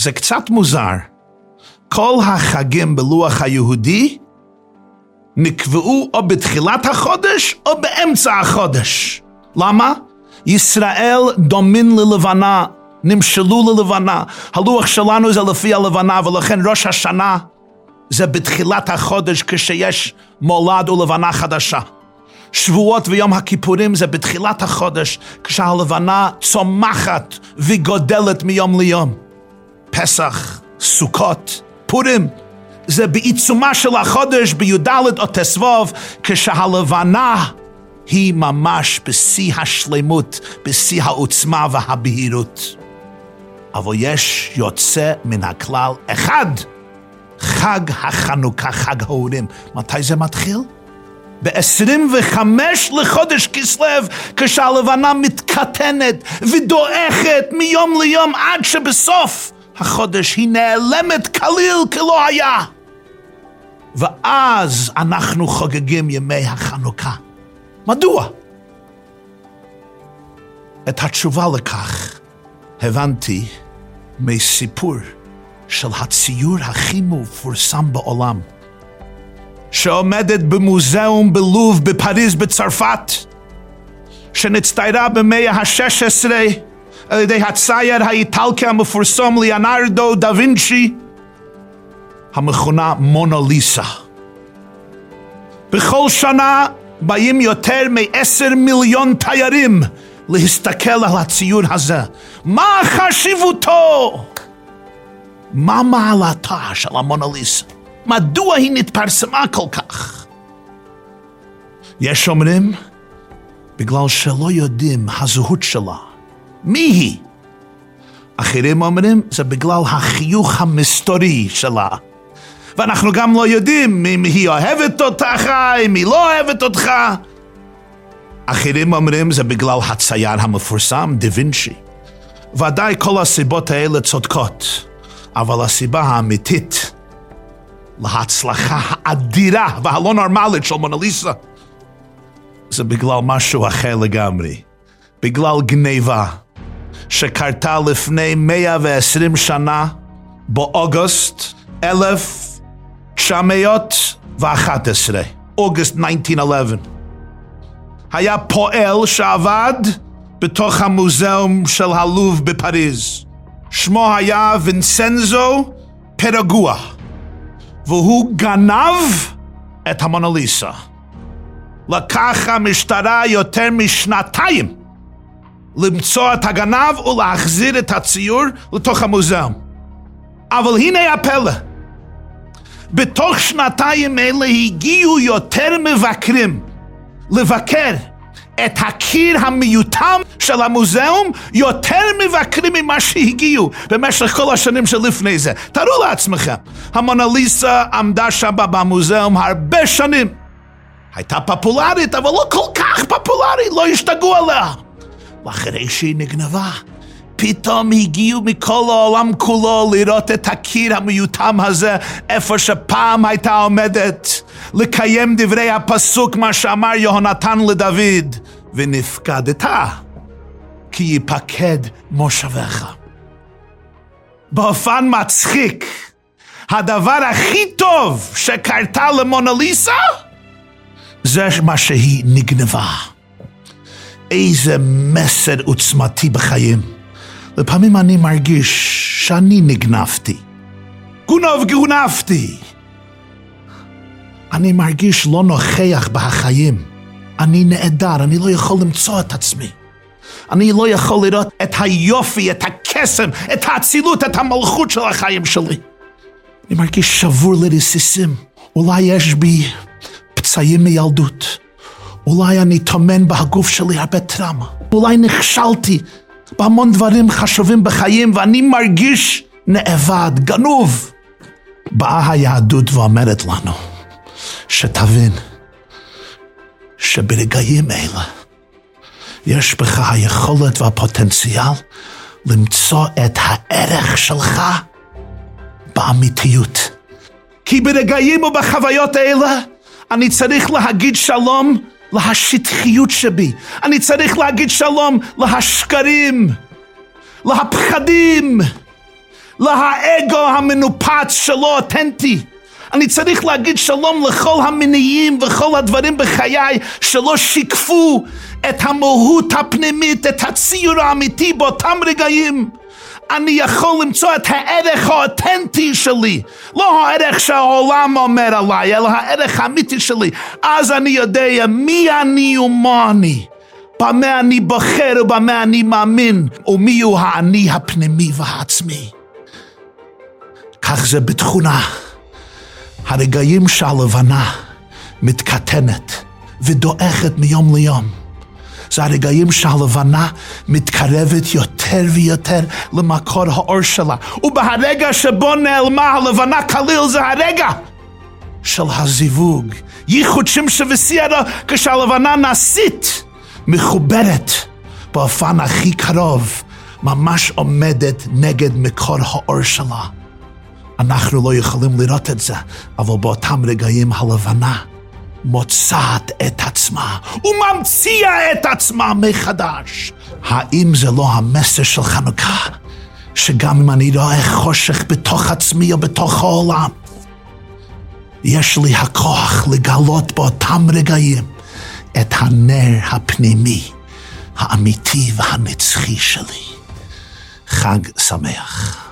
זה קצת מוזר. כל החגים בלוח היהודי נקבעו או בתחילת החודש או באמצע החודש. למה? ישראל דומין ללבנה, נמשלו ללבנה. הלוח שלנו זה לפי הלבנה, ולכן ראש השנה זה בתחילת החודש כשיש מולד ולבנה חדשה. שבועות ויום הכיפורים זה בתחילת החודש, כשהלבנה צומחת וגודלת מיום ליום. פסח, סוכות, פורים, זה בעיצומה של החודש בי"ד או ט"ו, כשהלבנה היא ממש בשיא השלמות, בשיא העוצמה והבהירות. אבל יש יוצא מן הכלל אחד, חג החנוכה, חג ההורים. מתי זה מתחיל? ב-25 לחודש כסלו, כשהלבנה מתקטנת ודועכת מיום ליום עד שבסוף החודש היא נעלמת כליל כלא היה. ואז אנחנו חוגגים ימי החנוכה. מדוע? את התשובה לכך הבנתי מסיפור של הציור הכי מפורסם בעולם, שעומדת במוזיאום בלוב בפריז בצרפת, שנצטיירה במאה ה-16 על ידי הצייר האיטלקי המפורסם ליאנרדו דה וינצ'י, המכונה מונה ליסה. בכל שנה באים יותר מעשר מיליון תיירים להסתכל על הציור הזה. מה חשיבותו? מה מעלתה של המונליסה? מדוע היא נתפרסמה כל כך? יש אומרים, בגלל שלא יודעים הזהות שלה. מי היא? אחרים אומרים, זה בגלל החיוך המסתורי שלה. ואנחנו גם לא יודעים אם היא אוהבת אותך, אם היא לא אוהבת אותך. אחרים אומרים זה בגלל הצייר המפורסם, דה וינצ'י. ודאי כל הסיבות האלה צודקות, אבל הסיבה האמיתית להצלחה האדירה והלא נורמלית של מונליסה זה בגלל משהו אחר לגמרי, בגלל גניבה שקרתה לפני 120 שנה באוגוסט 1911, אוגוסט 1911. היה פועל שעבד בתוך המוזיאום של הלוב בפריז. שמו היה וינסנזו פרגוע, והוא גנב את המונליסה. לקח המשטרה יותר משנתיים למצוא את הגנב ולהחזיר את הציור לתוך המוזיאום. אבל הנה הפלא, בתוך שנתיים אלה הגיעו יותר מבקרים לבקר את הקיר המיותם של המוזיאום יותר מבקרים ממה שהגיעו במשך כל השנים שלפני זה. תארו לעצמכם, המונליסה עמדה שם במוזיאום הרבה שנים. הייתה פופולרית, אבל לא כל כך פופולרית, לא השתגעו עליה. ואחרי שהיא נגנבה, פתאום הגיעו מכל העולם כולו לראות את הקיר המיותם הזה, איפה שפעם הייתה עומדת, לקיים דברי הפסוק, מה שאמר יהונתן לדוד, ונפקדת, כי ייפקד מושבך. באופן מצחיק, הדבר הכי טוב שקרתה למונליסה, זה מה שהיא נגנבה. איזה מסר עוצמתי בחיים. לפעמים אני מרגיש שאני נגנבתי. גונב גונבתי. אני מרגיש לא נוכח בחיים. אני נעדר, אני לא יכול למצוא את עצמי. אני לא יכול לראות את היופי, את הקסם, את האצילות, את המלכות של החיים שלי. אני מרגיש שבור לרסיסים. אולי יש בי פצעים מילדות. אולי אני טומן בהגוף שלי הרבה טראומה. אולי נכשלתי בהמון דברים חשובים בחיים ואני מרגיש נאבד, גנוב. באה היהדות ואומרת לנו, שתבין שברגעים אלה יש בך היכולת והפוטנציאל למצוא את הערך שלך באמיתיות. כי ברגעים ובחוויות האלה אני צריך להגיד שלום להשטחיות שבי. אני צריך להגיד שלום להשקרים, להפחדים, להאגו המנופץ שלא אותנטי. אני צריך להגיד שלום לכל המניעים וכל הדברים בחיי שלא שיקפו את המהות הפנימית, את הציור האמיתי באותם רגעים. אני יכול למצוא את הערך האותנטי שלי, לא הערך שהעולם אומר עליי, אלא הערך האמיתי שלי. אז אני יודע מי אני ומה אני, במה אני בוחר ובמה אני מאמין, ומי הוא האני הפנימי והעצמי. כך זה בתכונה. הרגעים שהלבנה מתקטנת ודועכת מיום ליום. זה הרגעים שהלבנה מתקרבת יותר ויותר למקור האור שלה. ובהרגע שבו נעלמה הלבנה כליל זה הרגע של הזיווג. ייחוד שמשא וסיירה כשהלבנה נעשית מחוברת באופן הכי קרוב, ממש עומדת נגד מקור האור שלה. אנחנו לא יכולים לראות את זה, אבל באותם רגעים הלבנה מוצאת את עצמה וממציאה את עצמה מחדש. האם זה לא המסר של חנוכה? שגם אם אני רואה חושך בתוך עצמי או בתוך העולם, יש לי הכוח לגלות באותם רגעים את הנר הפנימי, האמיתי והנצחי שלי. חג שמח.